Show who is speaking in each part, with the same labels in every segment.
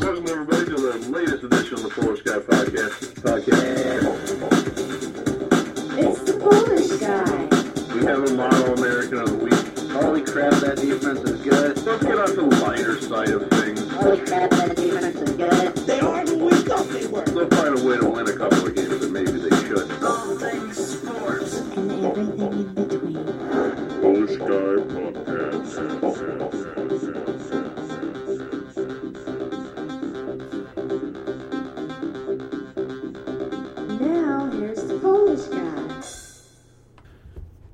Speaker 1: Welcome everybody to the latest edition of the Polish Guy Podcast. Podcast.
Speaker 2: It's the Polish guy.
Speaker 1: We have a model American of the week.
Speaker 3: Holy crap, that defense is good.
Speaker 1: Let's get on the lighter side of things.
Speaker 2: Holy crap, that defense is good.
Speaker 4: They are who we thought they were.
Speaker 1: They'll find a way to win a couple of games that maybe they should.
Speaker 4: All things sports.
Speaker 2: And everything in between.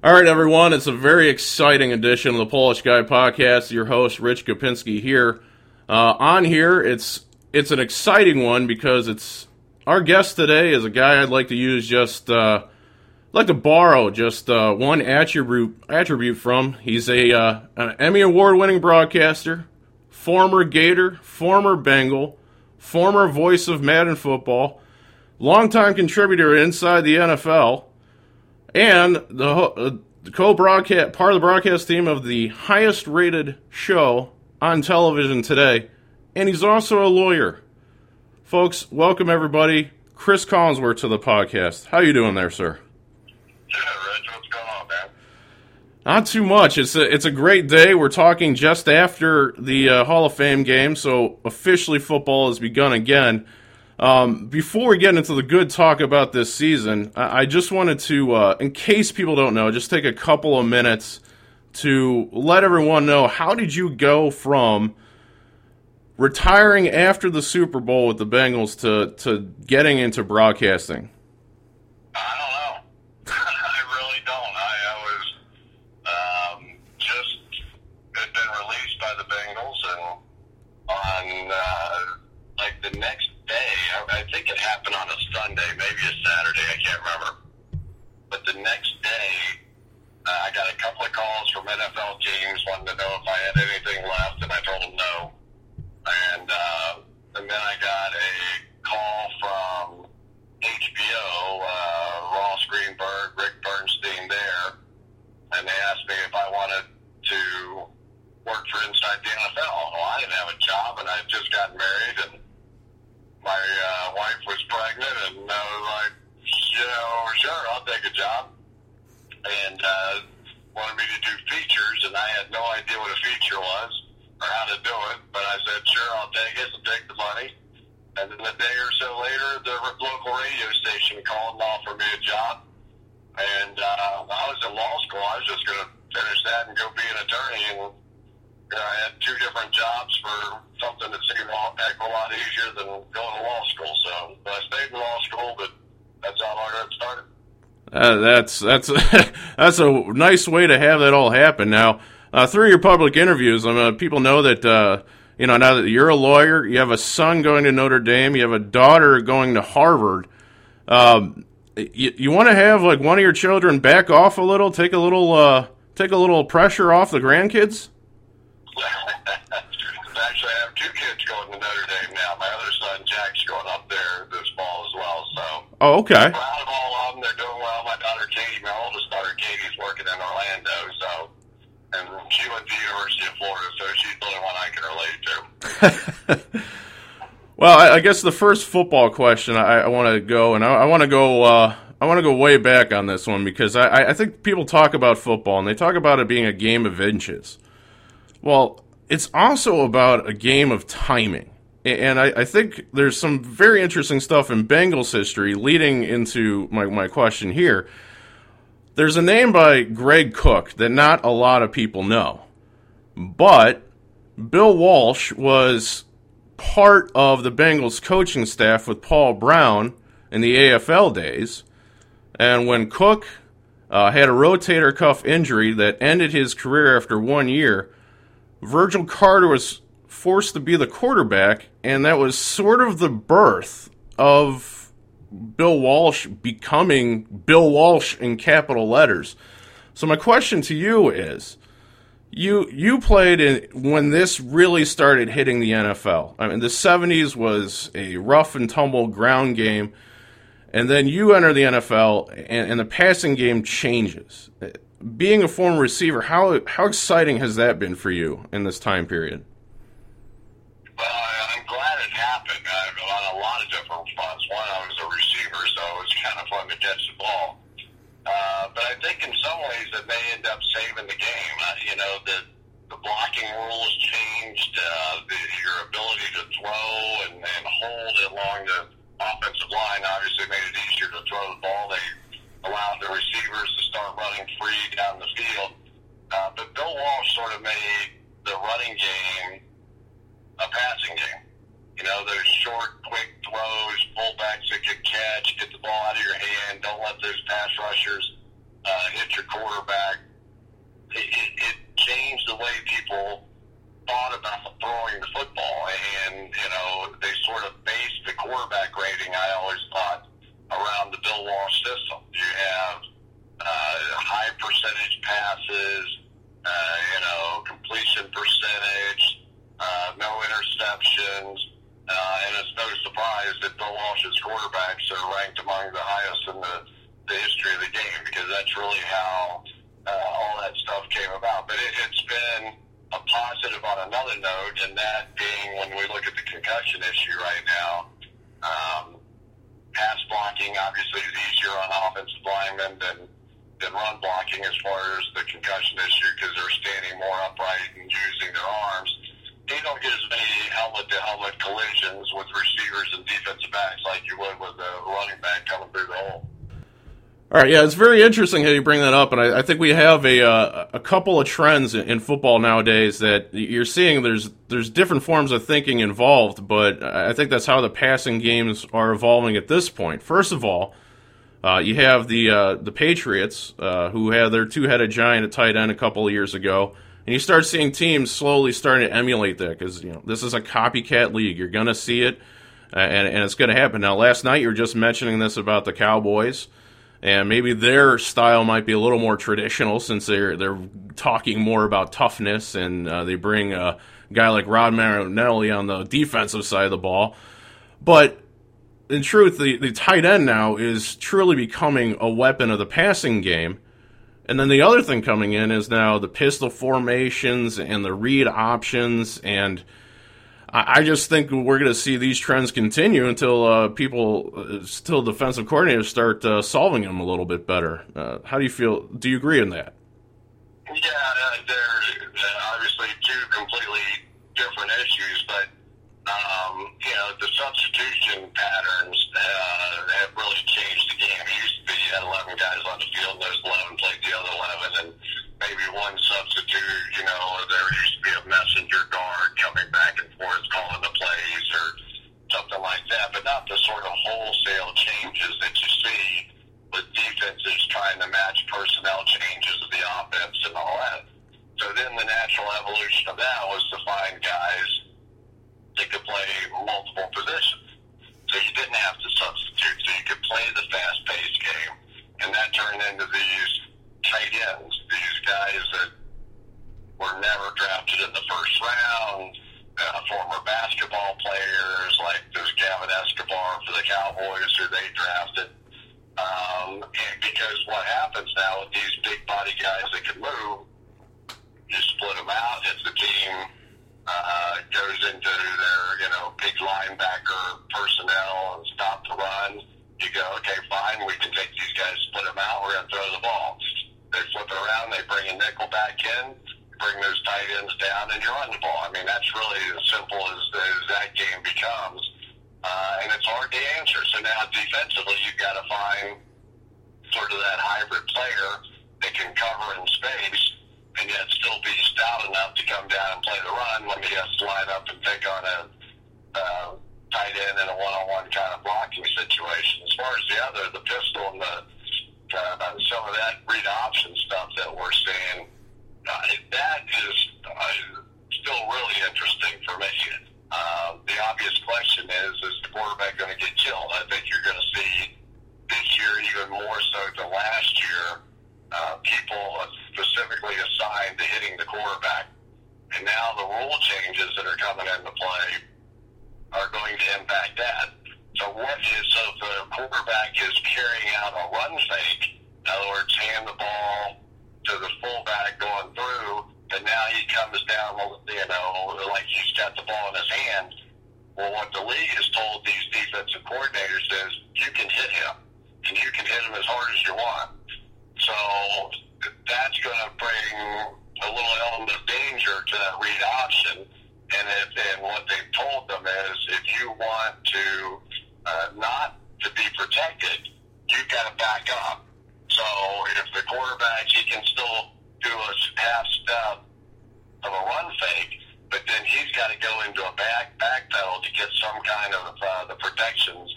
Speaker 5: All right, everyone. It's a very exciting edition of the Polish Guy Podcast. Your host, Rich Kopinski, here. Uh, on here, it's it's an exciting one because it's our guest today is a guy I'd like to use just uh, like to borrow just uh, one attribute attribute from. He's a uh, an Emmy award winning broadcaster, former Gator, former Bengal, former voice of Madden football, longtime contributor inside the NFL and the, uh, the co-broadcast part of the broadcast team of the highest rated show on television today. And he's also a lawyer. Folks welcome everybody. Chris collinsworth to the podcast. How you doing there sir?
Speaker 6: Yeah, Rich, what's going on, man?
Speaker 5: not too much. It's a, it's a great day. We're talking just after the uh, hall of fame game so officially football has begun again um, before we get into the good talk about this season, I, I just wanted to, uh, in case people don't know, just take a couple of minutes to let everyone know how did you go from retiring after the Super Bowl with the Bengals to, to getting into broadcasting?
Speaker 6: But the next day, uh, I got a couple of calls from NFL teams wanting to know if I had anything left, and I told them no. And uh, and then I got a call from HBO, uh, Ross Greenberg, Rick Bernstein there, and they asked me if I wanted to work for Inside the NFL. Well, I didn't have a job, and I had just gotten married, and my uh, wife was pregnant, and I was like, you know, sure, I'll take a job. And uh, wanted me to do features, and I had no idea what a feature was or how to do it, but I said, sure, I'll take it and take the money. And then a day or so later, the local radio station called and offered me a job. And uh, I was in law school. I was just going to finish that and go be an attorney. And you know, I had two different jobs for something that seemed a heck of a lot easier than going to law school. So I stayed in law school, but that's how I got started.
Speaker 5: Uh, that's that's that's a nice way to have that all happen. Now, uh, through your public interviews, I mean, people know that uh, you know now that you're a lawyer, you have a son going to Notre Dame, you have a daughter going to Harvard. Um, you you want to have like one of your children back off a little, take a little uh, take a little pressure off the grandkids.
Speaker 6: Actually, I have two kids going to Notre Dame now. My other son, Jack's, going up there this fall as well. So
Speaker 5: Oh, okay.
Speaker 6: proud of all of them. They're doing well. My daughter Katie, my oldest daughter Katie's working in Orlando, so and she went to the University of Florida, so she's the only one I can relate to.
Speaker 5: Well, I, I guess the first football question I, I want to go, and I, I want to go. Uh, I want to go way back on this one because I, I- think people talk about football and they talk about it being a game of inches. Well, it's also about a game of timing, and I, I think there's some very interesting stuff in Bengals history leading into my my question here. There's a name by Greg Cook that not a lot of people know, but Bill Walsh was part of the Bengals coaching staff with Paul Brown in the AFL days. And when Cook uh, had a rotator cuff injury that ended his career after one year, Virgil Carter was forced to be the quarterback, and that was sort of the birth of Bill Walsh becoming Bill Walsh in capital letters. So my question to you is you you played in when this really started hitting the NFL. I mean, the '70s was a rough and tumble ground game, and then you enter the NFL, and, and the passing game changes. Being a former receiver, how how exciting has that been for you in this time period?
Speaker 6: Well, I'm glad it happened uh, on a lot of different fronts. One, I was a receiver, so it was kind of fun to catch the ball. Uh, but I think in some ways it may end up saving the game. Uh, you know, the the blocking rules changed, uh, the, your ability to throw and, and hold along the offensive line obviously made it easier to throw the ball. They allowed the receivers to start running free down the field. Uh, but Bill Walsh sort of made the running game a passing game. You know, those short, quick throws, fullbacks that can catch, get the ball out of your hand, don't let those pass rushers uh, hit your quarterback. It, it, it changed the way people thought about throwing the football, and you know, they sort of based the quarterback rating. I always thought around the Bill Walsh system. You have uh, high percentage passes, uh, you know, completion percentage, uh, no interceptions. Uh, and it's no surprise that Bill Walsh's quarterbacks are ranked among the highest in the, the history of the game because that's really how uh, all that stuff came about. But it, it's been a positive on another note, and that being when we look at the concussion issue right now, um, pass blocking obviously is easier on offensive linemen than than run blocking as far as the concussion issue because they're standing more upright and using their arms. You don't get as many helmet to helmet collisions with receivers and defensive backs like you would with a running back coming through the hole.
Speaker 5: All right, yeah, it's very interesting how you bring that up, and I, I think we have a uh, a couple of trends in, in football nowadays that you're seeing. There's there's different forms of thinking involved, but I think that's how the passing games are evolving at this point. First of all, uh, you have the uh, the Patriots uh, who had their two headed giant at tight end a couple of years ago, and you start seeing teams slowly starting to emulate that because you know this is a copycat league. You're gonna see it, uh, and and it's gonna happen. Now, last night you were just mentioning this about the Cowboys and maybe their style might be a little more traditional since they're they're talking more about toughness and uh, they bring a guy like Rod Marinelli on the defensive side of the ball. But in truth, the, the tight end now is truly becoming a weapon of the passing game. And then the other thing coming in is now the pistol formations and the read options and – I just think we're going to see these trends continue until uh, people, uh, still defensive coordinators, start uh, solving them a little bit better. Uh, how do you feel? Do you agree in that?
Speaker 6: Yeah, uh, they're uh, obviously two completely different issues, but um, you know the substitution patterns uh, have really changed the game. It used to be you had 11 guys on the field, those 11 played the other 11, and maybe one substitute. You know, or there used to be a messenger guard coming back and forth calling the plays or something like that, but not the sort of wholesale changes that you see with defenses trying to match personnel changes of the offense and all that. So then the natural evolution of that was to find guys that could play multiple positions. So you didn't have to substitute, so you could play the fast-paced game, and that turned into these tight ends, these guys that were never drafted in the first round, uh, former basketball players like this Gavin Escobar for the Cowboys, who they drafted. Um, and because what happens now with these big body guys that can move, you split them out if the team uh, goes into their, you know, big linebacker personnel and stop the run. You go, okay, fine, we can take these guys, split them out, we're going to throw the ball. They flip it around, they bring a nickel back in, bring those tight ends down, and you run the ball. I mean, that's really as simple as, as that game becomes. Uh, and it's hard to answer. So now defensively, you've got to find sort of that hybrid player that can cover in space and yet still be stout enough to come down and play the run when he has to line up and take on a uh, tight end in a one-on-one kind of blocking situation. As far as the other, the pistol and the uh, some of that read option stuff that we're seeing, uh, that is uh, still really interesting for me. Uh, the obvious question is, is the quarterback going to get killed? I think you're going to see this year even more so than last year, uh, people specifically assigned to hitting the quarterback. And now the rule changes that are coming into play are going to impact that. So what is so if the quarterback is carrying out a run fake, in other words, hand the ball to the fullback going through, and now he comes down, you know, like he's got the ball in his hand. Well, what the league has told these defensive coordinators is you can hit him. and you can hit him as hard as you want. So that's going to bring a little element of danger to that read option. And, if, and what they've told them is if you want to uh, not to be protected, you've got to back up. So if the quarterback, he can still do a half step of a run fake, but then he's got to go into a back back pedal to get some kind of uh, the protections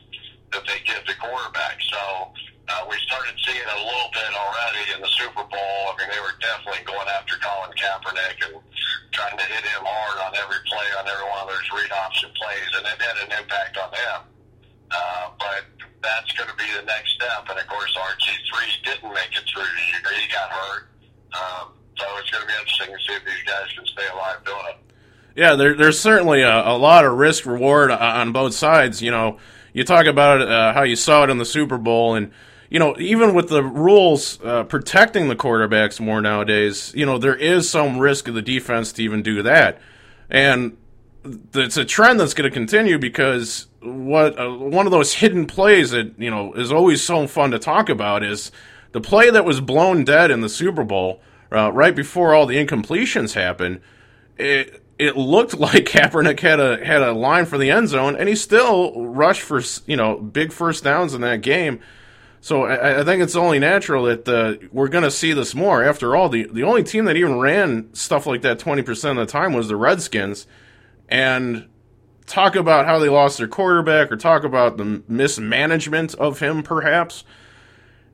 Speaker 6: that they give the quarterback. So uh, we started seeing a little bit already in the Super Bowl. I mean, they were definitely going after Colin Kaepernick and trying to hit him hard on every play, on every one of those read option plays, and it had an impact on him. Uh, but that's going to be the next step. And of course, RG3 didn't make it through the he got hurt. Um, so it's going to be interesting to see if these guys can stay alive doing it.
Speaker 5: Yeah, there, there's certainly a, a lot of risk reward on both sides. You know, you talk about uh, how you saw it in the Super Bowl, and you know, even with the rules uh, protecting the quarterbacks more nowadays, you know, there is some risk of the defense to even do that, and it's a trend that's going to continue because what uh, one of those hidden plays that you know is always so fun to talk about is the play that was blown dead in the Super Bowl uh, right before all the incompletions happened. It, it looked like Kaepernick had a had a line for the end zone, and he still rushed for you know big first downs in that game. So I, I think it's only natural that uh, we're going to see this more. After all, the the only team that even ran stuff like that twenty percent of the time was the Redskins, and talk about how they lost their quarterback or talk about the mismanagement of him, perhaps.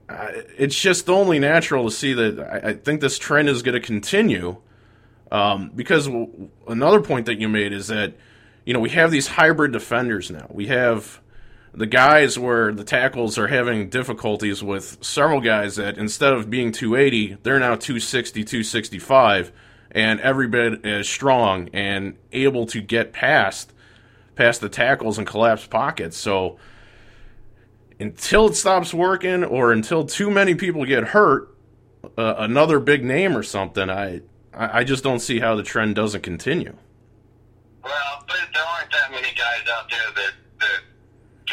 Speaker 5: Uh, it's just only natural to see that I, I think this trend is going to continue um, because another point that you made is that you know we have these hybrid defenders now. We have the guys where the tackles are having difficulties with several guys that instead of being 280, they're now 260, 265, and every bit as strong and able to get past past the tackles and collapse pockets. So until it stops working or until too many people get hurt, uh, another big name or something, I I just don't see how the trend doesn't continue.
Speaker 6: Well, there aren't that many guys out there that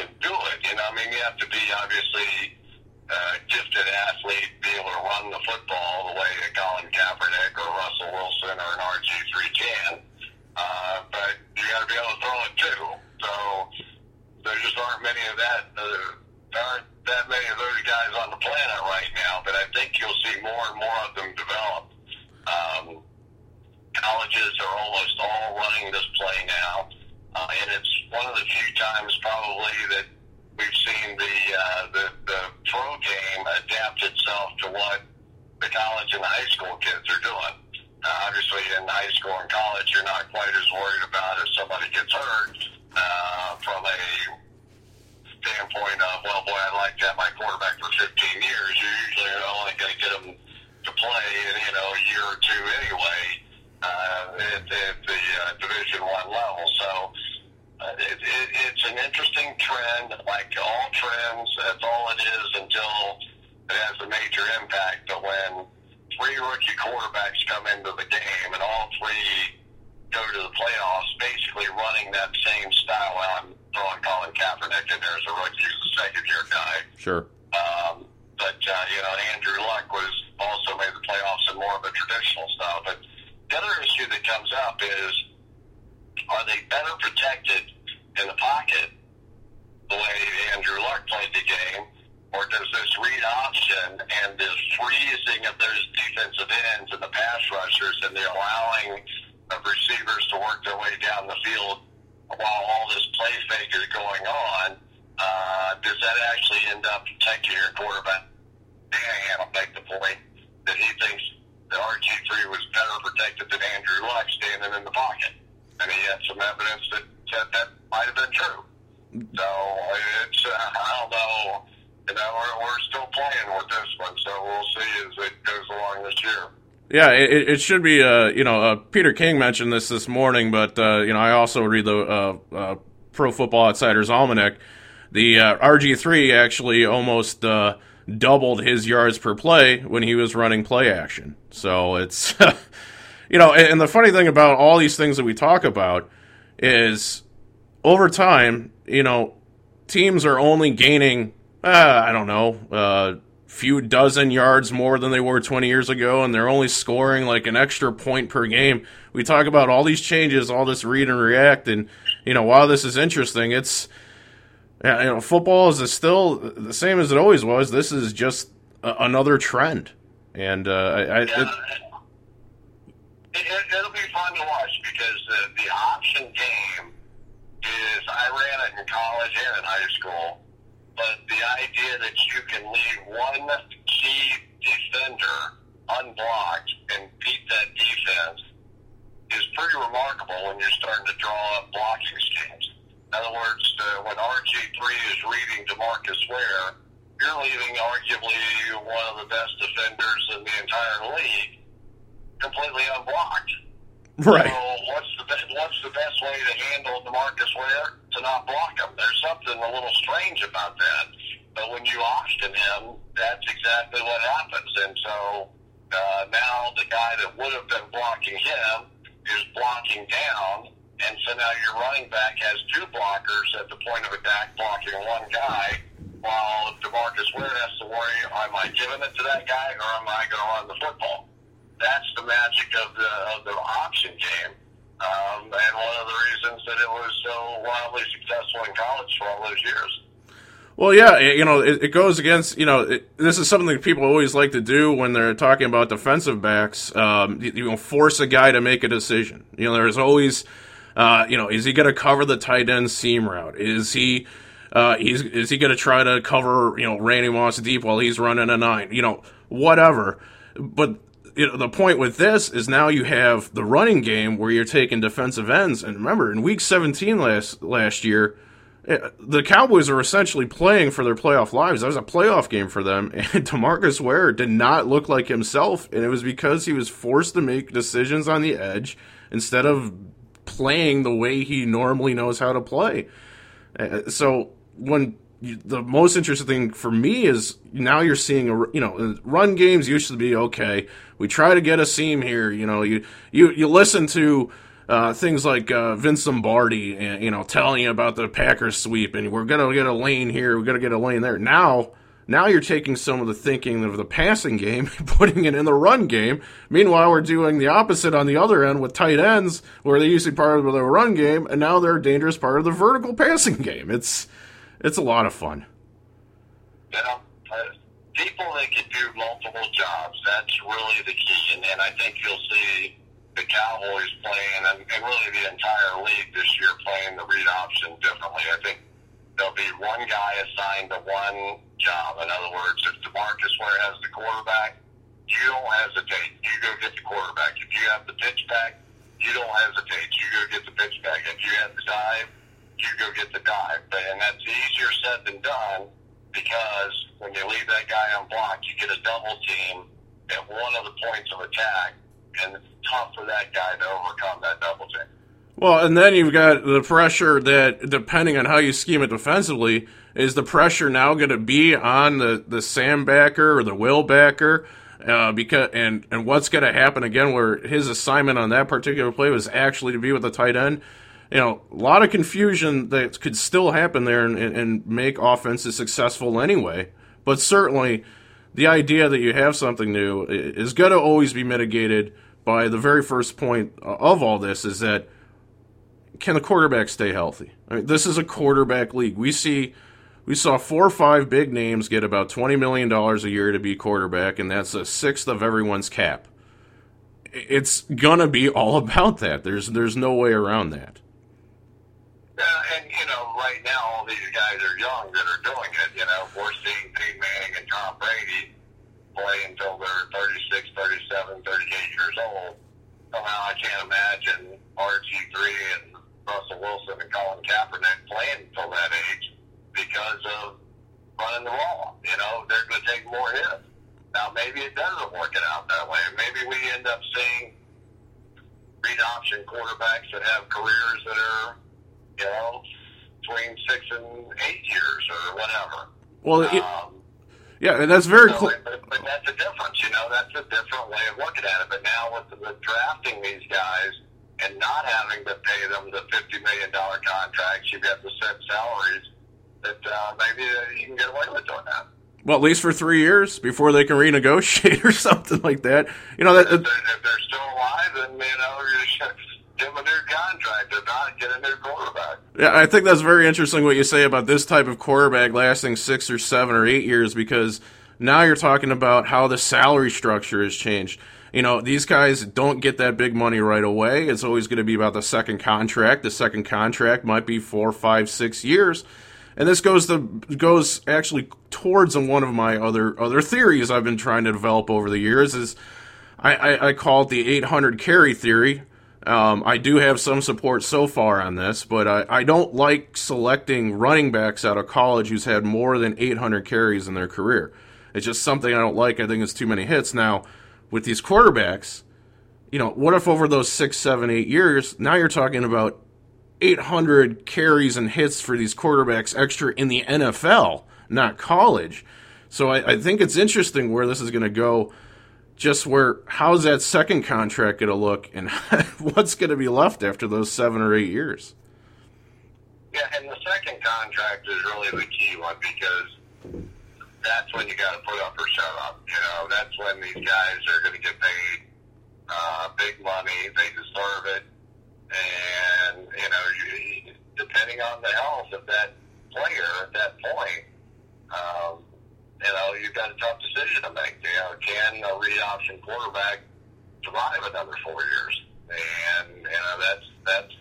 Speaker 6: that do it. You know, I mean, you have to be obviously uh, gifted athlete, be able to run the football the way a Colin Kaepernick or Russell Wilson or an RG three can. Uh, but you got to be able to throw it too. So there just aren't many of that. Uh, there aren't that many of those guys on the planet right now. But I think you'll see more and more of them develop. Um, colleges are almost all running this play now, uh, and it's one of the few times probably that we've seen the, uh, the the pro game adapt itself to what the college and high school kids are doing. Uh, obviously, in high school and college, you're not quite as worried about if somebody gets hurt uh, from a standpoint of, well, boy, I'd like to have my quarterback for 15 years. You're usually only going to get them to play in you know a year or two anyway uh, at, at the uh, Division One level. So uh, it, it, it's an interesting trend. Like all trends, that's all it is until it has a major impact. But when three rookie quarterbacks come into the game and all three go to the playoffs, basically running that same style. Well, I'm throwing Colin Kaepernick in there as a rookie, he's a second year guy.
Speaker 5: Sure.
Speaker 6: Um, but uh, you know, Andrew Luck was also made the playoffs in more of a traditional style. But the other issue that comes up is, are they better protected in the pocket the way Andrew Luck played the game, or does this read option and this freezing of those defensive ends and the pass rushers and the allowing of receivers to work their way down the field while all this play fake is going on, uh, does that actually end up protecting your quarterback? Dan will make the point that he thinks that RG3 was better protected than Andrew Luck standing in the pocket. And he had some evidence that said that might have been true. So it's, uh, I don't know. You know, we're, we're still playing with this one, so we'll see as it goes along this year.
Speaker 5: Yeah, it, it should be. Uh, you know, uh, Peter King mentioned this this morning, but uh, you know, I also read the uh, uh, Pro Football Outsiders Almanac. The uh, RG three actually almost uh, doubled his yards per play when he was running play action. So it's, you know, and, and the funny thing about all these things that we talk about is over time, you know, teams are only gaining uh, I don't know, uh, few dozen yards more than they were 20 years ago, and they're only scoring like an extra point per game. We talk about all these changes, all this read and react, and you know, while this is interesting, it's you know, football is still the same as it always was. This is just a, another trend, and uh, I, I, it,
Speaker 6: it, it, it'll be fun to watch because the, the option game is I ran it in college and in high school, but the idea that you can leave one key defender unblocked and beat that defense is pretty remarkable when you're starting to draw up blocking schemes. In other words, uh, when RG3 is reading DeMarcus Ware, you're leaving arguably one of the best defenders in the entire league completely unblocked.
Speaker 5: right.
Speaker 6: So what's the best, what's the best way to handle DeMarcus Ware? To not block him. There's something a little strange about that. But when you option him, that's exactly what happens. And so uh, now the guy that would have been blocking him is blocking down. And so now your running back has two blockers at the point of attack blocking one guy, while DeMarcus Ware has to worry, am I giving it to that guy or am I going to run the football? That's the magic of the of the option game, um, and one of the reasons that it was so wildly successful in college for all those years.
Speaker 5: Well, yeah, you know, it, it goes against, you know, it, this is something that people always like to do when they're talking about defensive backs. Um, you, you know, force a guy to make a decision. You know, there's always, uh, you know, is he going to cover the tight end seam route? Is he, uh, he's, is he going to try to cover, you know, Randy Moss deep while he's running a nine? You know, whatever. But you know, the point with this is now you have the running game where you're taking defensive ends. And remember, in week 17 last last year, eh, the Cowboys are essentially playing for their playoff lives. That was a playoff game for them, and Demarcus Ware did not look like himself, and it was because he was forced to make decisions on the edge instead of playing the way he normally knows how to play. Uh, so when the most interesting thing for me is now you're seeing a you know run games used to be okay. We try to get a seam here. You know you you you listen to. Uh, things like uh, Vince Lombardi, you know, telling you about the Packers sweep, and we're gonna get a lane here, we're gonna get a lane there. Now, now you're taking some of the thinking of the passing game, putting it in the run game. Meanwhile, we're doing the opposite on the other end with tight ends, where they used to be part of the run game, and now they're a dangerous part of the vertical passing game. It's it's a lot of fun.
Speaker 6: You uh, people that can do multiple jobs, that's really the key. And, and I think you'll see the Cowboys playing, and, and really the entire league this year playing the read option differently. I think there'll be one guy assigned to one job. In other words, if DeMarcus Ware has the quarterback, you don't hesitate. You go get the quarterback. If you have the pitch back, you don't hesitate. You go get the pitch back. If you have the dive, you go get the dive. And that's easier said than done because when you leave that guy unblocked, you get a double team at one of the points of attack, and it's tough for that guy to overcome that double team.
Speaker 5: Well, and then you've got the pressure that, depending on how you scheme it defensively, is the pressure now going to be on the the Sam backer or the Will backer? Uh, because and and what's going to happen again? Where his assignment on that particular play was actually to be with the tight end. You know, a lot of confusion that could still happen there and, and, make offenses successful anyway. But certainly, the idea that you have something new is going to always be mitigated by the very first point of all this is that can the quarterback stay healthy? I mean, this is a quarterback league. We see we saw four or five big names get about twenty million dollars a year to be quarterback, and that's a sixth of everyone's cap. It's gonna be all about that. There's there's no way around that.
Speaker 6: Yeah, and you know, right now all these guys are young that are doing it. You know, we're seeing Peyton Manning and Tom Brady play until they're 36, 37, 38 years old. Somehow I can't imagine RG3 and Russell Wilson and Colin Kaepernick playing until that age because of running the ball. You know, they're going to take more hits. Now, maybe it doesn't work it out that way. Maybe we end up seeing read option quarterbacks that have careers that are, you know, between six and eight years or whatever.
Speaker 5: Well, it,
Speaker 6: Um,
Speaker 5: yeah, and that's very
Speaker 6: so,
Speaker 5: close.
Speaker 6: but, but that's a difference, you know. That's a different way of looking at it. But now with, with drafting these guys and not having to pay them the fifty million dollar contracts, you've got the set salaries. that uh, maybe you can get away with doing that.
Speaker 5: Well, at least for three years before they can renegotiate or something like that. You know, that,
Speaker 6: If they're, if they're still alive, then you know them a new contract. If not, get a new quarterback.
Speaker 5: Yeah, I think that's very interesting what you say about this type of quarterback lasting six or seven or eight years because now you're talking about how the salary structure has changed. You know, these guys don't get that big money right away. It's always going to be about the second contract. The second contract might be four, five, six years. And this goes to goes actually towards one of my other other theories I've been trying to develop over the years is I, I, I call it the 800 carry theory. Um, I do have some support so far on this, but I, I don't like selecting running backs out of college who's had more than 800 carries in their career. It's just something I don't like. I think it's too many hits. Now, with these quarterbacks, you know, what if over those six, seven, eight years, now you're talking about 800 carries and hits for these quarterbacks extra in the NFL, not college. So I, I think it's interesting where this is going to go. Just where how's that second contract going to look, and what's going to be left after those seven or eight years?
Speaker 6: Yeah, and the second contract is really the key one because that's when you got to put up or shut up. You know, that's when these guys are going to get paid uh, big money. They deserve it, and you know, you, depending on the health of that player at that point, um, you know, you've got a tough decision to make. You know, can a read option quarterback survive another four years? And you know, that's that's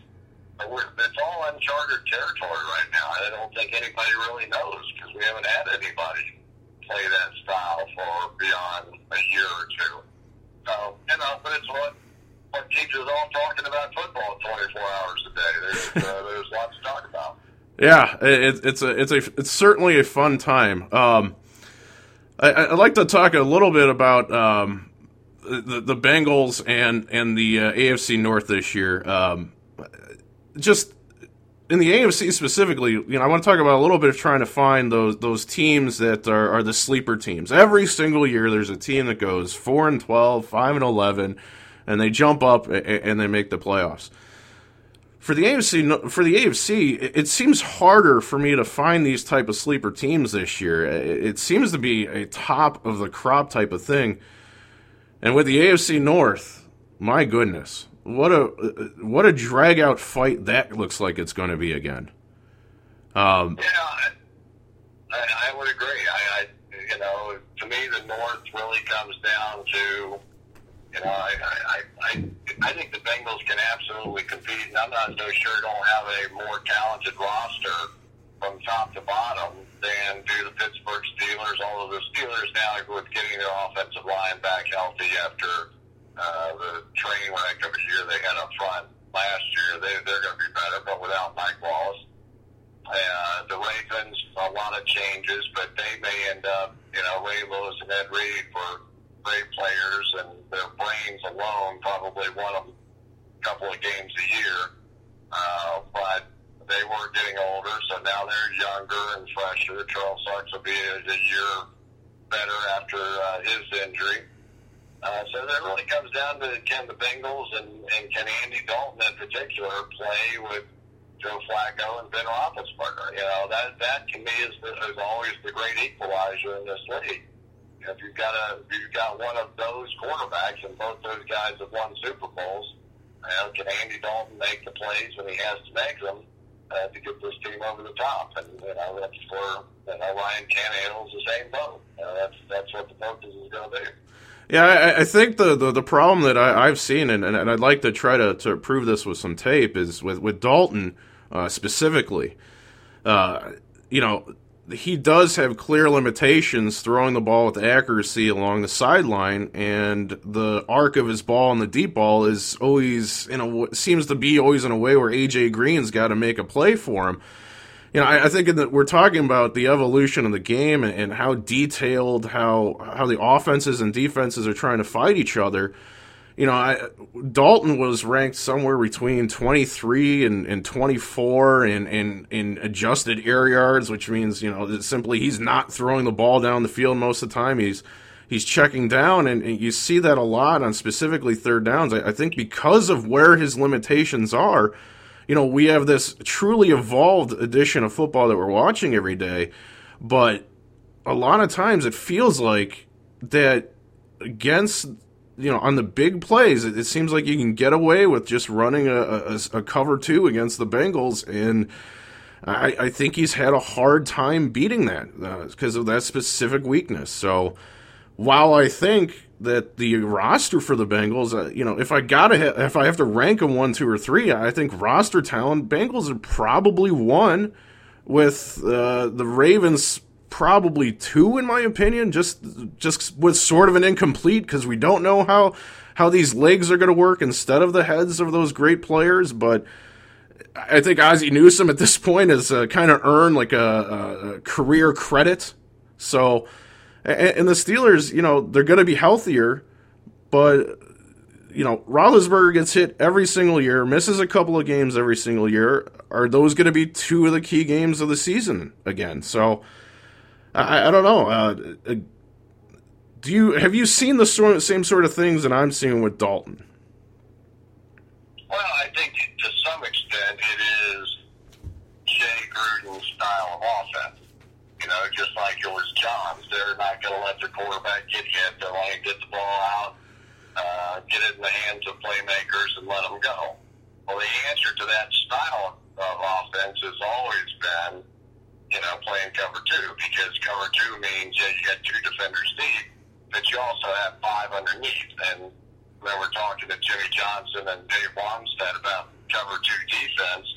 Speaker 6: we're, it's all uncharted territory right now. I don't think anybody really knows because we haven't had anybody play that style for beyond a year or two. So, you know, but it's what what keeps us all talking about football 24 hours a day. There's, uh, there's lots to talk about.
Speaker 5: Yeah, it, it's a it's a it's certainly a fun time. Um, I, I'd like to talk a little bit about um, the the Bengals and and the uh, AFC North this year. Um, just in the AFC specifically, you know, I want to talk about a little bit of trying to find those those teams that are, are the sleeper teams. Every single year, there's a team that goes four and 12, 5 and eleven, and they jump up and, and they make the playoffs. For the AFC, for the AFC, it, seems harder for me to find these type of sleeper teams this year. It, it seems to be a top of the crop type of thing. And with the AFC North, my goodness, what a what a drag out fight that looks like it's going to be again. Um,
Speaker 6: Yeah, I, I would agree. I, I, you know, to me, the North really comes down to, you know, I, I, I, I think the Bengals can absolutely compete, and I'm not so sure don't have a more talented roster from top to bottom than do the Pittsburgh Steelers. Although the Steelers now, with getting their offensive line back healthy after uh, the train wreck of a year they had up front last year, they, they're going to be better, but without Mike Wallace. Uh, the Ravens, a lot of changes, but they may end up, you know, Ray Lewis and Ed Reed were great players, and their brains alone probably won them a couple of games a year. Uh, but they were getting older, so now they're younger and fresher. Charles Sykes will be a, a year better after uh, his injury. Uh, so that really comes down to can the Bengals and, and can Andy Dalton in particular play with Joe Flacco and Ben Roethlisberger. You know that that to me is, is always the great equalizer in this league. If you've got a you've got one of those quarterbacks and both those guys have won Super Bowls, you know, can Andy Dalton make the plays when he has to make them uh, to get this team over the top? And you know that's where you know Ryan Tannehill's the same boat. You know, that's that's what the focus is going to be.
Speaker 5: Yeah, I, I think the, the, the problem that I, I've seen, and, and I'd like to try to, to prove this with some tape, is with, with Dalton uh, specifically. Uh, you know, he does have clear limitations throwing the ball with accuracy along the sideline, and the arc of his ball and the deep ball is always in a seems to be always in a way where AJ Green's got to make a play for him you know, I, I think that we're talking about the evolution of the game and, and, how detailed how how the offenses and defenses are trying to fight each other. You know, I, Dalton was ranked somewhere between 23 and, and 24 in, in, in adjusted air yards, which means, you know, simply he's not throwing the ball down the field most of the time. He's he's checking down, and, and you see that a lot on specifically third downs. I, I think because of where his limitations are, you know, we have this truly evolved edition of football that we're watching every day, but a lot of times it feels like that against you know on the big plays it, it seems like you can get away with just running a, a, a cover two against the Bengals and I, I think he's had a hard time beating that because uh, of that specific weakness. So while I think that the roster for the Bengals, uh, you know, if I gotta, ha- if I have to rank them one, two, or three, I think roster talent, Bengals are probably one, with uh, the Ravens probably two, in my opinion. Just, just with sort of an incomplete because we don't know how how these legs are going to work instead of the heads of those great players, but. I think Ozzie Newsome at this point has uh, kind of earned like a, a career credit. So, and, the Steelers, you know, they're going to be healthier, but you know, Roethlisberger gets hit every single year, misses a couple of games every single year. Are those going to be two of the key games of the season again? So, I, I don't know. Uh, uh, do you have you seen the sort, same sort of things that I'm seeing with Dalton?
Speaker 6: Well, I think to some extent it is Jay Gruden's style of offense. You know, just like it was John's, they're not going to let their quarterback get hit. They want to get the ball out, uh, get it in the hands of playmakers, and let them go. Well, the answer to that style of offense has always been, you know, playing cover two because cover two means yeah, you got two defenders deep, but you also have five underneath. And when we're talking to Jimmy Johnson and Dave Wannstedt about cover two defense,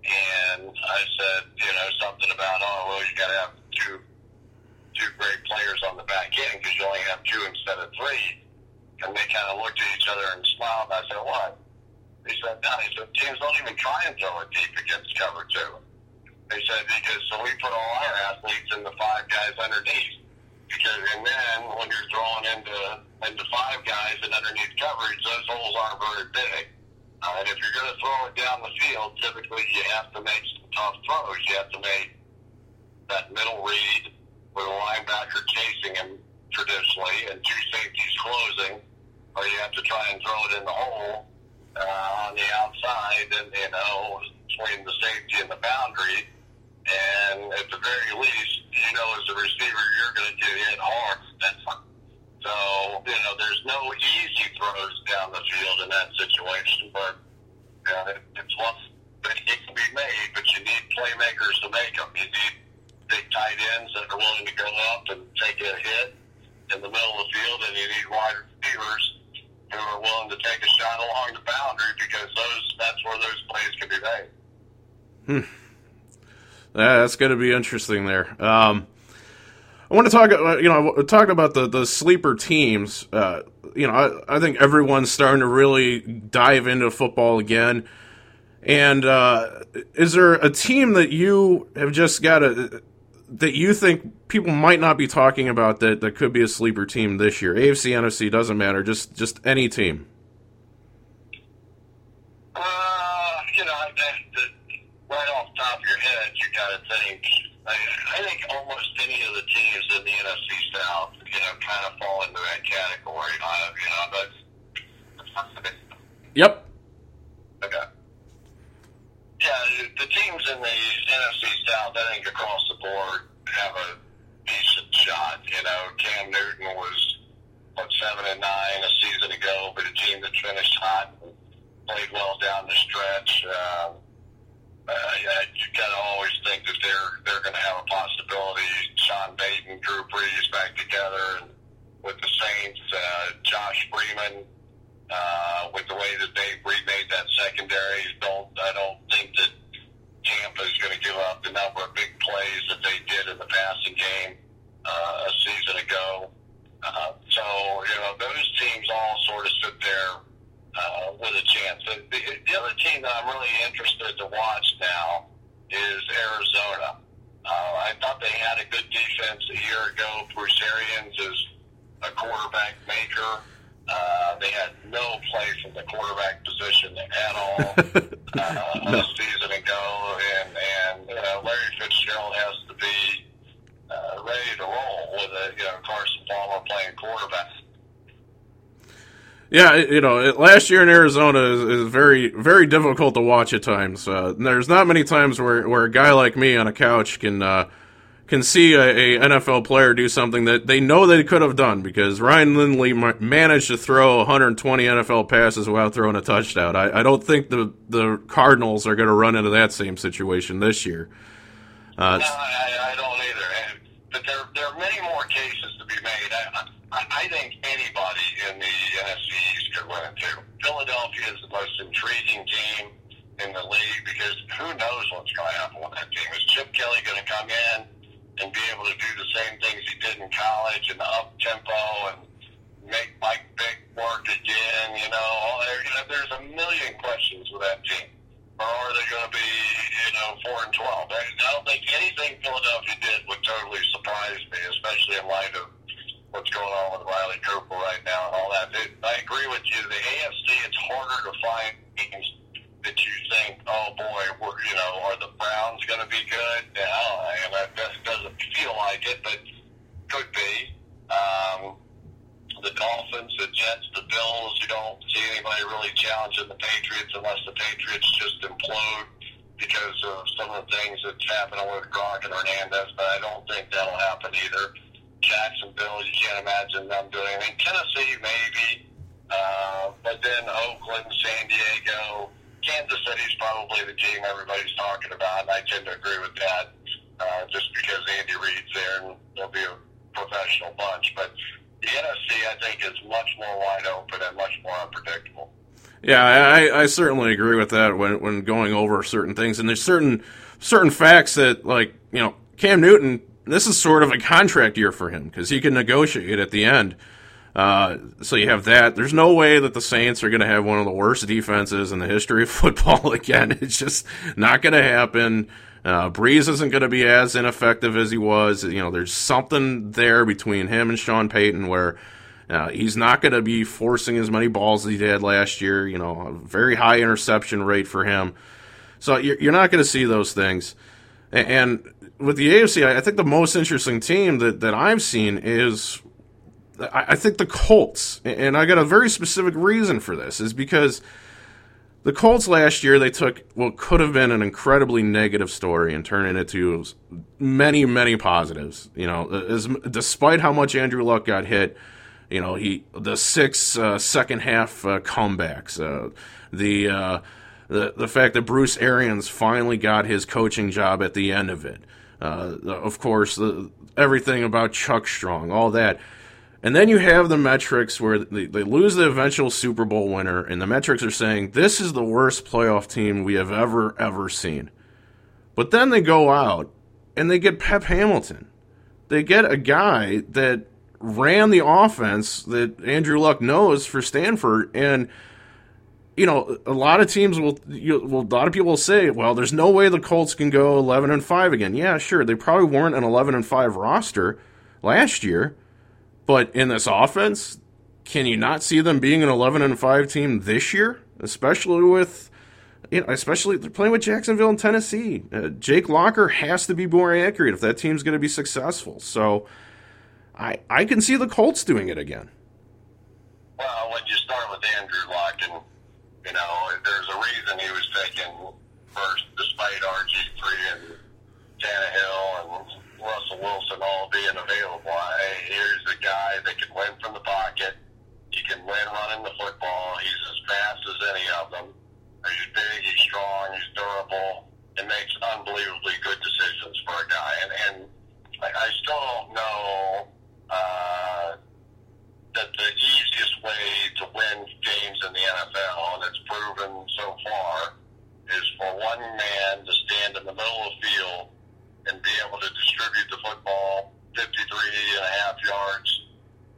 Speaker 6: and I said, you know, something about, oh, well, you got to have two two great players on the back end because you only have two instead of three. And they kind of looked at each other and smiled. And I said, what? He said, no. He said, teams don't even try and throw it deep against cover two. They said, because so we put all our athletes in the five guys underneath. Because, and then when you're throwing into, into five guys and underneath coverage, those holes aren't very big. Uh, and if you're going to throw it down the field, typically you have to make some tough throws. You have to make that middle read with a linebacker chasing him traditionally and two safeties closing, or you have to try and throw it in the hole uh, on the outside, and you know between the safety and the boundary. And at the very least, you know, as a receiver, you're going to get hit hard. So you know, there's no easy throws down the field in that situation, but uh, it's one it can be made. But you need playmakers to make them. You need big tight ends that are willing to go up and take a hit in the middle of the field, and you need wide receivers who are willing to take a shot along the boundary because those that's where those plays can be made.
Speaker 5: Hmm. That's going to be interesting there. Um, I want to talk, uh, you know, talking about the, the sleeper teams. Uh, you know, I, I, think everyone's starting to really dive into football again. And uh, is there a team that you have just got a that you think people might not be talking about that that could be a sleeper team this year? AFC, NFC doesn't matter. Just just any team.
Speaker 6: Uh, you know, right off top of head, you got to think. I, I think almost any of the teams in the NFC South, you know, kind of fall into that category. I, you know, but
Speaker 5: yep.
Speaker 6: Okay. Yeah, the teams in the NFC South, I think across the board, have a decent shot. You know, Cam Newton was what seven and nine a season ago, but a team that finished hot, and played well down the stretch. Um, uh, you got to always think that they're they're going to have a possibility. Sean Payton, Drew Brees back together, and with the Saints, uh, Josh Freeman uh, with the way that they remade that secondary. Don't I don't think that Tampa is going to give up the number of big plays that they did in the passing game uh, a season ago. Uh, so you know those teams all sort of sit there uh, with a chance. The, the, the other team that I'm really interested to watch now is Arizona. Uh, I thought they had a good defense a year ago. Bruce Arians is a quarterback maker. Uh, they had no play from the quarterback position at all uh,
Speaker 5: No.
Speaker 6: a season ago, and and uh, Larry Fitzgerald has to be uh, ready to roll with a you know Carson Palmer playing quarterback.
Speaker 5: Yeah, you know, it, last year in Arizona is, is very, very difficult to watch at times. Uh, there's not many times where, where a guy like me on a couch can uh, can see a, a NFL player do something that they know they could have done because Ryan Lindley ma- managed to throw 120 NFL passes without throwing a touchdown. I, I don't think the the Cardinals are going to run into that same situation this year. Uh,
Speaker 6: No, I, I don't either. And, but there, there are many more cases to be made. I, I, think anybody in the NFC It too. Philadelphia is the most intriguing team in the league because who knows what's going to happen with that team? Is Chip Kelly going to come in and be able to do the same things he did in college and up tempo and make Mike Vick work again? You know, you know, there's a million questions with that team or are they going to be, you know, four and twelve? I don't think anything Philadelphia did would totally surprise me, especially in light of what's going on with Riley Cooper right now and all that. It, I agree with you. The AFC, it's harder to find teams that you think, oh boy, we're, you know, are the Browns going to be good? Yeah, I don't know. And that that doesn't feel like it, but could be. Um, the Dolphins, the Jets, the Bills. You don't see anybody really challenging the Patriots unless the Patriots just implode because of some of the things that's happening with Gronk and Hernandez. But I don't think that'll happen either. Jacksonville, you can't imagine them doing anything. Tennessee, maybe. Uh, but then Oakland, San Diego, Kansas City's probably the team everybody's talking about, and I tend to agree with that. Uh, just because Andy Reid's there and they'll be a professional bunch. But the NFC, I think, is much more wide open and much more unpredictable.
Speaker 5: Yeah, I, certainly agree with that when when going over certain things, and there's certain certain facts that like you know Cam Newton. This is sort of a contract year for him because he can negotiate at the end. Uh, so you have that. There's no way that the Saints are going to have one of the worst defenses in the history of football again. It's just not going to happen. Uh, Brees isn't going to be as ineffective as he was. You know, there's something there between him and Sean Payton where uh, he's not going to be forcing as many balls as he did last year. You know, a very high interception rate for him. So you're, not going to see those things. And with the AFC, I think the most interesting team that, that I've seen is I think the Colts, and I got a very specific reason for this, is because the Colts last year they took what could have been an incredibly negative story and turned it into many, many positives. You know, as, despite how much Andrew Luck got hit, you know he the six uh, second half uh, comebacks, uh, the uh, the the fact that Bruce Arians finally got his coaching job at the end of it. Uh, of course, the, everything about Chuck Strong, all that. And then you have the metrics where they, they lose the eventual Super Bowl winner, and the metrics are saying this is the worst playoff team we have ever, ever seen. But then they go out and they get Pep Hamilton. They get a guy that ran the offense that Andrew Luck knows for Stanford, and you know a lot of teams will, you, will a lot of people will say, well, there's no way the Colts can go 11 and five again. Yeah, sure, they probably weren't an 11 and five roster last year. But in this offense, can you not see them being an 11 and 5 team this year, especially with you know, especially they're playing with Jacksonville and Tennessee. Uh, Jake Locker has to be more accurate if that team's going to be successful. So I I can see the Colts doing it again.
Speaker 6: Well, when you start with Andrew Luck, and you know, there's a reason he was taken first, despite RG3 and Tannehill and Russell Wilson all being available. Hey, here's a guy that can win from the pocket. He can win running the football. He's as fast as any of them. He's big. He's strong. He's durable. And makes unbelievably good decisions for a guy. And, and I, I still don't know. Uh, that the easiest way to win games in the NFL, and it's proven so far, is for one man to stand in the middle of the field and be able to distribute the football 53 and a half yards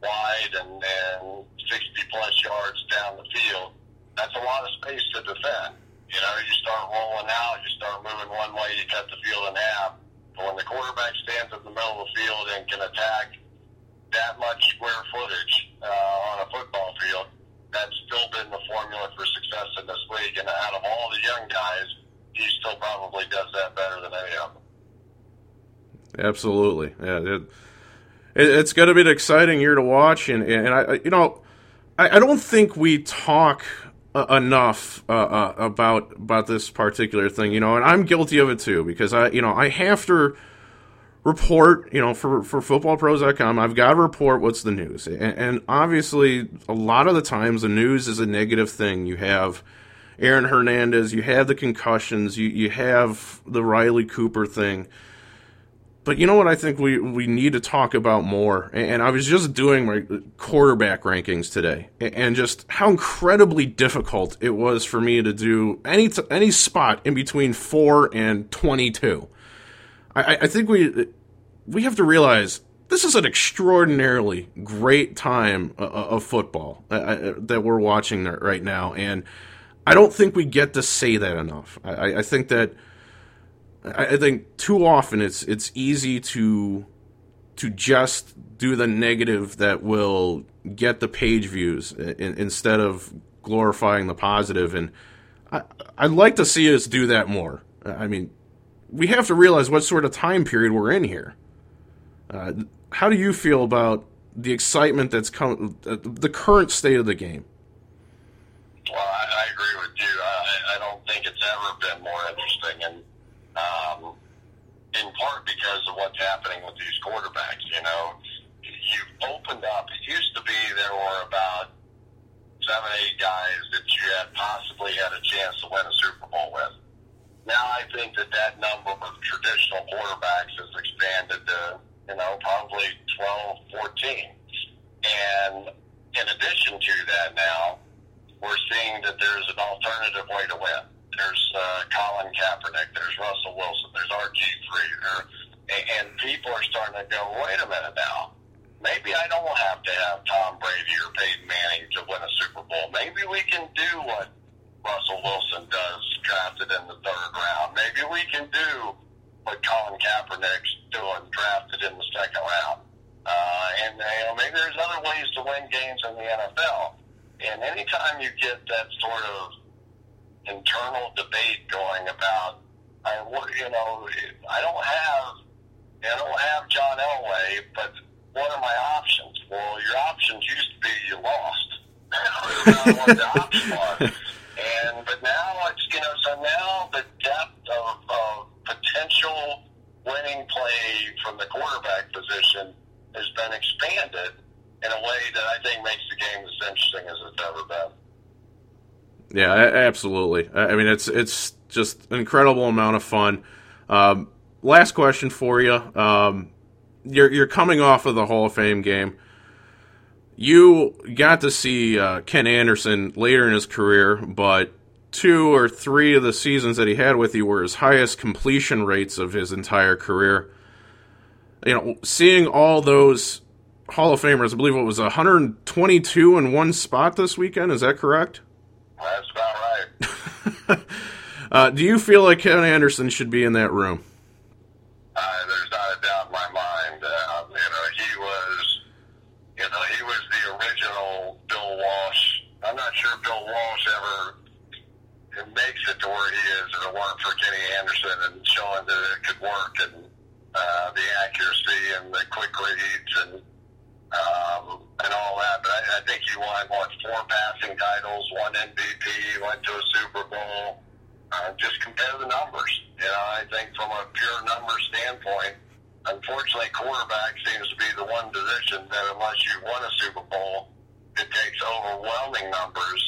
Speaker 6: wide and, and 60 plus yards down the field. That's a lot of space to defend. You know, you start rolling out, you start moving one way, you cut the field in half. But when the quarterback stands in the middle of the field and can attack that much square footage uh, on a football field, that's still been the formula for success in this league. And out of all the young guys, he still probably does that better than any of them.
Speaker 5: Absolutely, yeah. It, it, it's going to be an exciting year to watch, and and I, you know, I I, I don't think we talk uh, enough uh, uh, about about this particular thing, you know, and I'm guilty of it too because I, you know, I have to report, you know, for for footballpros.com, I've got to report what's the news, and, and obviously, a lot of the times the news is a negative thing. You have Aaron Hernandez, you have the concussions, you you have the Riley Cooper thing. But you know what I think we, we need to talk about more? And I was just doing my quarterback rankings today, and just how incredibly difficult it was for me to do any t- any spot in between four and twenty two. I, I think we we have to realize this is an extraordinarily great time uh, of football uh, that we're watching right now, and I don't think we get to say that enough. I, I think that I think too often it's it's easy to to just do the negative that will get the page views in, instead of glorifying the positive and I'd like to see us do that more. I mean, we have to realize what sort of time period we're in here. Uh, how do you feel about the excitement that's come, uh, the current state of the game?
Speaker 6: Well, I, I agree with you. I, I don't think it's ever been more interesting, and um, in part because of what's happening with these quarterbacks. You know, you've opened up. It used to be there were about seven, eight guys that you had possibly had a chance to win a Super Bowl with. Now I think that that number of traditional quarterbacks has expanded to, you know, probably 12, 14. And in addition to that now, we're seeing that there's an alternative way to win. There's uh, Colin Kaepernick. There's Russell Wilson. There's RG3. And people are starting to go, wait a minute now. Maybe I don't have to have Tom Brady or Peyton Manning to win a Super Bowl. Maybe we can do what Russell Wilson does, drafted in the third round. Maybe we can do what Colin Kaepernick's doing, drafted in the second round. Uh, and you know, maybe there's other ways to win games in the NFL. And anytime you get that sort of internal debate going about, I, you know, I don't have, I don't have John Elway, but what are my options? Well, your options used to be you lost. That's what the options are. And but now it's you know so now the depth of, of potential from the quarterback position has been expanded in a way that I think makes the game as interesting as it's ever been.
Speaker 5: Yeah, absolutely. I mean, it's it's just an incredible amount of fun. Um, last question for you. Um, you're you're coming off of the Hall of Fame game. You got to see uh, Ken Anderson later in his career, but two or three of the seasons that he had with you were his highest completion rates of his entire career. You know, seeing all those Hall of Famers, I believe it was 122 in one spot this weekend. Is that correct?
Speaker 6: That's about right.
Speaker 5: uh, do you feel like Ken Anderson should be in that room?
Speaker 6: Uh, there's not a doubt in my mind. Uh, you know, he was, you know, he was the original Bill Walsh. I'm not sure Bill Walsh ever it makes it to where he is if it weren't for Kenny Anderson and showing that it could work and uh, the accuracy and the quick reads and um, and all that. But I, I think he won what four passing titles, one MVP, went to a Super Bowl. Uh, just compare the numbers. You know, I think from a pure number standpoint, unfortunately, quarterback seems to be the one position that unless you won a Super Bowl, it takes overwhelming numbers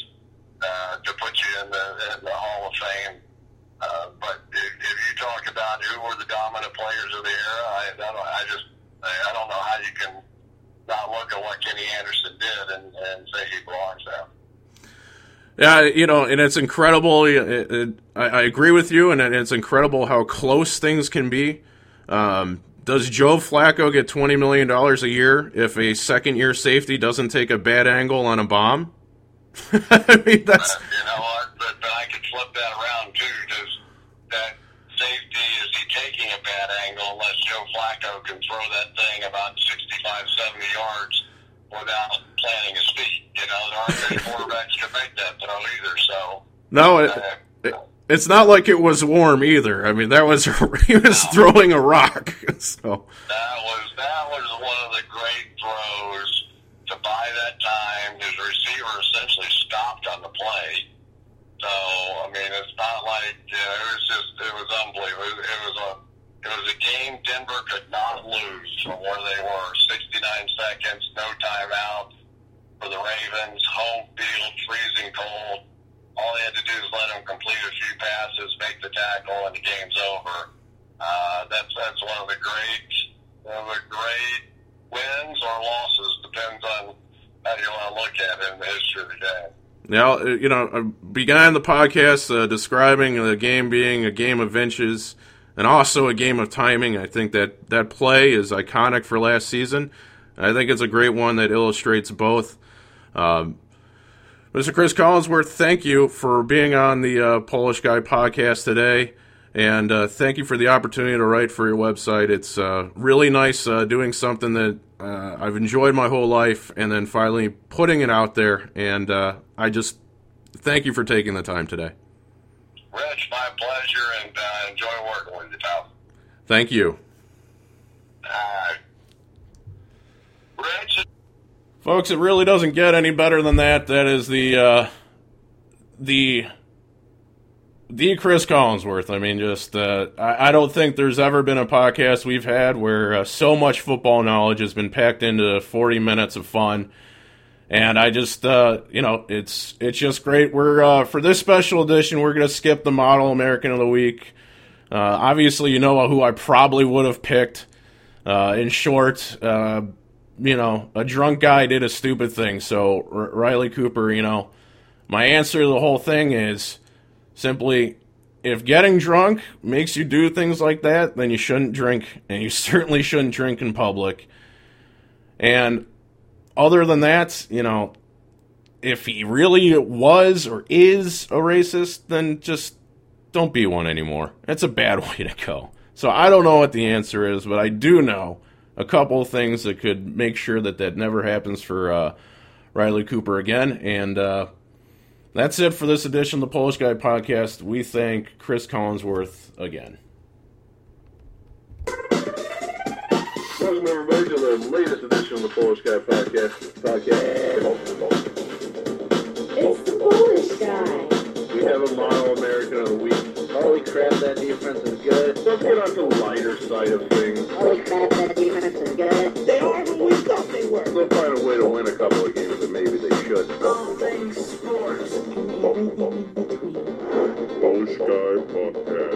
Speaker 6: uh, to put you in the, in the Hall of Fame. Uh, but talk about who were the dominant players of the era, I, I, don't, I just I don't know how you can not look at what Kenny Anderson did and, and say he belongs there.
Speaker 5: Yeah, you know, and it's incredible. It, it, I, I, agree with you, and it's incredible how close things can be. Um, does Joe Flacco get twenty million dollars a year if a second-year safety doesn't take a bad angle on a bomb? I mean, that's
Speaker 6: uh, you know what, but, but I could flip that around too. Does that safety is he taking a bad angle unless Joe Flacco can throw that thing about 65, 70 yards without planting his feet? You know, there aren't many quarterbacks can make that throw either. So
Speaker 5: no, it, uh, it, it's not like it was warm either. I mean, that was he was no. throwing a rock. So
Speaker 6: that was that was one of the great throws to buy that time. His receiver essentially stopped on the play. So I mean, it's not like you know, it was just it was unbelievable. It, was a it was a game Denver could not lose from where they were. 69 seconds, no timeout for the Ravens. Home field, freezing cold. All they had to do is let them complete a few passes, make the tackle, and the game's over. Uh, that's that's one of the great one of the great wins or losses depends on how you want to look at it in the history of the game.
Speaker 5: Now, uh, you know, I began the podcast uh, describing the game being a game of inches and also a game of timing. I think that that play is iconic for last season. I think it's a great one that illustrates both. Um, Mr. Chris Collinsworth, thank you for being on the uh, Polish Guy podcast today. And uh, thank you for the opportunity to write for your website. It's uh, really nice uh, doing something that uh, I've enjoyed my whole life and then finally putting it out there. And uh, I just thank you for taking the time today.
Speaker 6: Rich, my pleasure, and uh, enjoy working with you, pal.
Speaker 5: Thank you.
Speaker 6: Uh, Rich,
Speaker 5: Folks, it really doesn't get any better than that. That is the uh, the the Chris Collinsworth. I mean, just uh, I, I don't think there's ever been a podcast we've had where uh, so much football knowledge has been packed into 40 minutes of fun. And I just, uh, you know, it's it's just great. We're uh, for this special edition, we're gonna skip the Model American of the Week. Uh, obviously, you know who I probably would have picked. Uh, in short, you know, a drunk guy did a stupid thing. So R- Riley Cooper, you know, my answer to the whole thing is simply if getting drunk makes you do things like that, then you shouldn't drink, and you certainly shouldn't drink in public. And other than that, you know, if he really was or is a racist, then just don't be one anymore. It's a bad way to go. So I don't know what the answer is, but I do know a couple of things that could make sure that that never happens for uh, Riley Cooper again. And uh, that's it for this edition of the Polish Guy podcast. We thank Chris Collinsworth again.
Speaker 1: Welcome everybody to the latest edition of the Polish Guy podcast. Podcast.
Speaker 2: It's the Polish guy.
Speaker 1: We have a model American of the week.
Speaker 3: Holy crap, that defense is good.
Speaker 1: Let's get on the lighter side of things.
Speaker 2: Holy crap, that defense is good. They are who we thought they were.
Speaker 1: They'll find a way to win a couple of games that maybe they should. All things sports.
Speaker 7: Bow Sky Podcast.